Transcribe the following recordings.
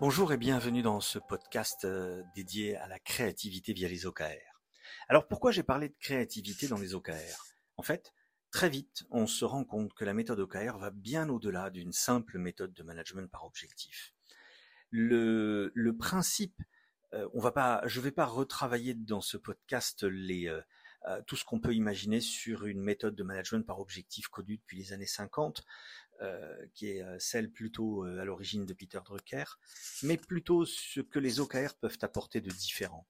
Bonjour et bienvenue dans ce podcast euh, dédié à la créativité via les OKR. Alors pourquoi j'ai parlé de créativité dans les OKR En fait, très vite, on se rend compte que la méthode OKR va bien au-delà d'une simple méthode de management par objectif. Le, principe, euh, on va pas, je ne vais pas retravailler dans ce podcast les, euh, tout ce qu'on peut imaginer sur une méthode de management par objectif connue depuis les années 50. Euh, qui est euh, celle plutôt à l'origine de Peter Drucker, mais plutôt ce que les OKR peuvent apporter de différent.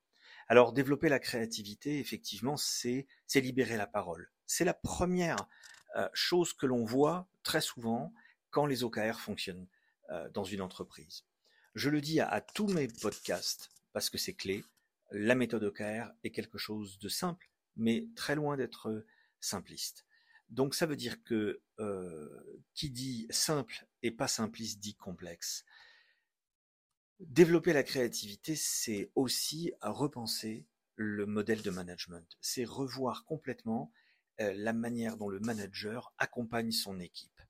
Alors développer la créativité, effectivement, c'est libérer la parole. C'est la première chose que l'on voit très souvent quand les OKR fonctionnent dans une entreprise. Je le dis à tous mes podcasts parce que c'est clé. La méthode OKR est quelque chose de simple, mais très loin d'être simpliste. Donc ça veut dire que euh, qui dit simple et pas simpliste dit complexe. Développer la créativité, c'est aussi repenser le modèle de management. C'est revoir complètement euh, la manière dont le manager accompagne son équipe.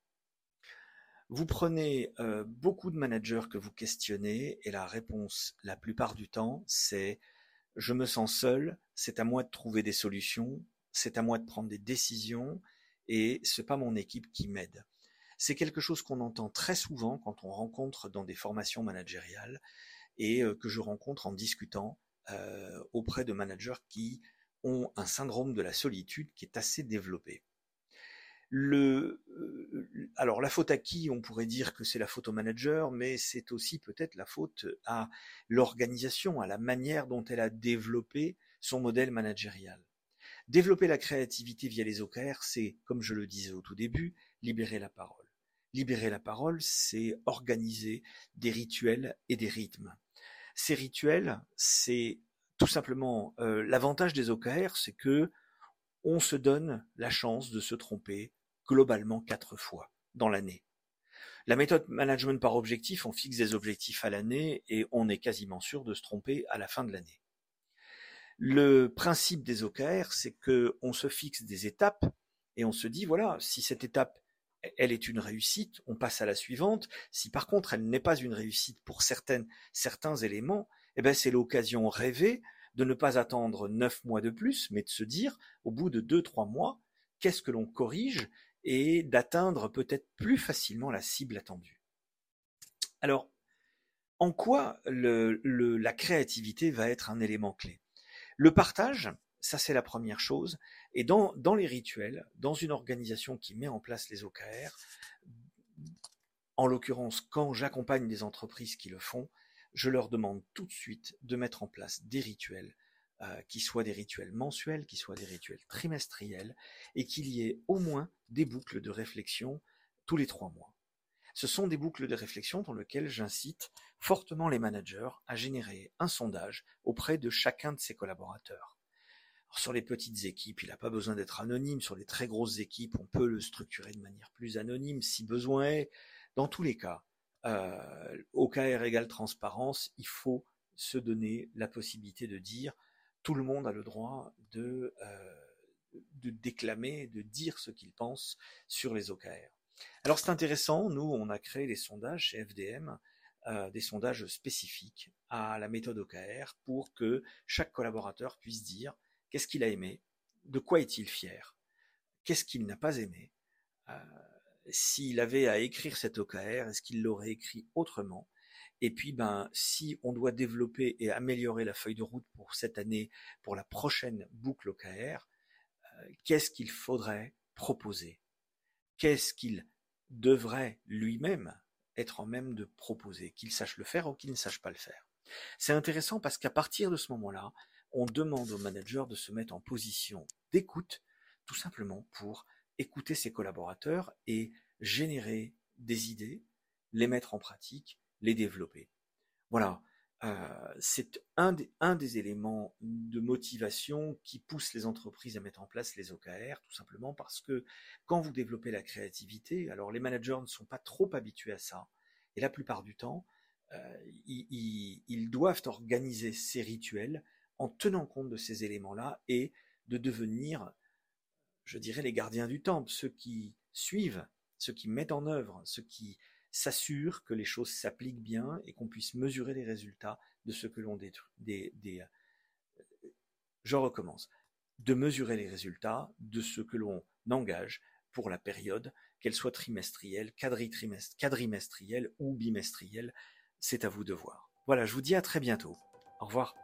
Vous prenez euh, beaucoup de managers que vous questionnez et la réponse la plupart du temps c'est je me sens seul, c'est à moi de trouver des solutions, c'est à moi de prendre des décisions, et c'est pas mon équipe qui m'aide. C'est quelque chose qu'on entend très souvent quand on rencontre dans des formations managériales et euh, que je rencontre en discutant euh, auprès de managers qui ont un syndrome de la solitude qui est assez développé. Euh, alors la faute à qui? On pourrait dire que c'est la faute au manager, mais c'est aussi peut-être la faute à l'organisation, à la manière dont elle a développé son modèle managérial. Développer la créativité via les OKR, c'est, comme je le disais au tout début, libérer la parole. Libérer la parole, c'est organiser des rituels et des rythmes. Ces rituels, c'est tout simplement euh, l'avantage des OKR, c'est que on se donne la chance de se tromper globalement quatre fois dans l'année. La méthode management par objectif, on fixe des objectifs à l'année et on est quasiment sûr de se tromper à la fin de l'année. Le principe des OKR, c'est que on se fixe des étapes et on se dit voilà, si cette étape elle est une réussite, on passe à la suivante. Si par contre elle n'est pas une réussite pour certains éléments, eh ben c'est l'occasion rêvée de ne pas attendre neuf mois de plus, mais de se dire au bout de deux trois mois, qu'est-ce que l'on corrige et d'atteindre peut-être plus facilement la cible attendue. Alors, en quoi la créativité va être un élément clé? Le partage, ça c'est la première chose. Et dans, les rituels, dans une organisation qui met en place les OKR, en l'occurrence quand j'accompagne des entreprises qui le font, je leur demande tout de suite de mettre en place des rituels, euh, qui soient des rituels mensuels, qui soient des rituels trimestriels, et qu'il y ait au moins des boucles de réflexion tous les trois mois. Ce sont des boucles de réflexion dans lesquelles j'incite fortement les managers à générer un sondage auprès de chacun de ses collaborateurs. sur les petites équipes, il n'a pas besoin d'être anonyme. Sur les très grosses équipes, on peut le structurer de manière plus anonyme si besoin est. Dans tous les cas, euh, OKR égale transparence, il faut se donner la possibilité de dire tout le monde a le droit de, euh, de déclamer, de dire ce qu'il pense sur les OKR. Alors c'est intéressant, nous on a créé des sondages chez FDM, euh, des sondages spécifiques à la méthode OKR pour que chaque collaborateur puisse dire qu'est-ce qu'il a aimé, de quoi est-il fier, qu'est-ce qu'il n'a pas aimé, euh, s'il avait à écrire cet OKR, est-ce qu'il l'aurait écrit autrement, et puis ben si on doit développer et améliorer la feuille de route pour cette année, pour la prochaine boucle OKR, euh, qu'est-ce qu'il faudrait proposer qu'est-ce qu'il devrait lui-même être en même de proposer, qu'il sache le faire ou qu'il ne sache pas le faire. C'est intéressant parce qu'à partir de ce moment-là, on demande au manager de se mettre en position d'écoute, tout simplement pour écouter ses collaborateurs et générer des idées, les mettre en pratique, les développer. Voilà, euh, c'est un, des éléments de motivation qui pousse les entreprises à mettre en place les OKR, tout simplement parce que quand vous développez la créativité, alors les managers ne sont pas trop habitués à ça, et la plupart du temps, euh, ils, doivent organiser ces rituels en tenant compte de ces éléments-là et de devenir, je dirais, les gardiens du temple, ceux qui suivent, ceux qui mettent en œuvre, ceux qui, s'assure que les choses s'appliquent bien et qu'on puisse mesurer les résultats de ce que l'on détruit. Des, des, euh, je recommence. De mesurer les résultats de ce que l'on engage pour la période, qu'elle soit trimestrielle, quadrimestrielle ou bimestrielle, c'est à vous de voir. Voilà, je vous dis à très bientôt. Au revoir.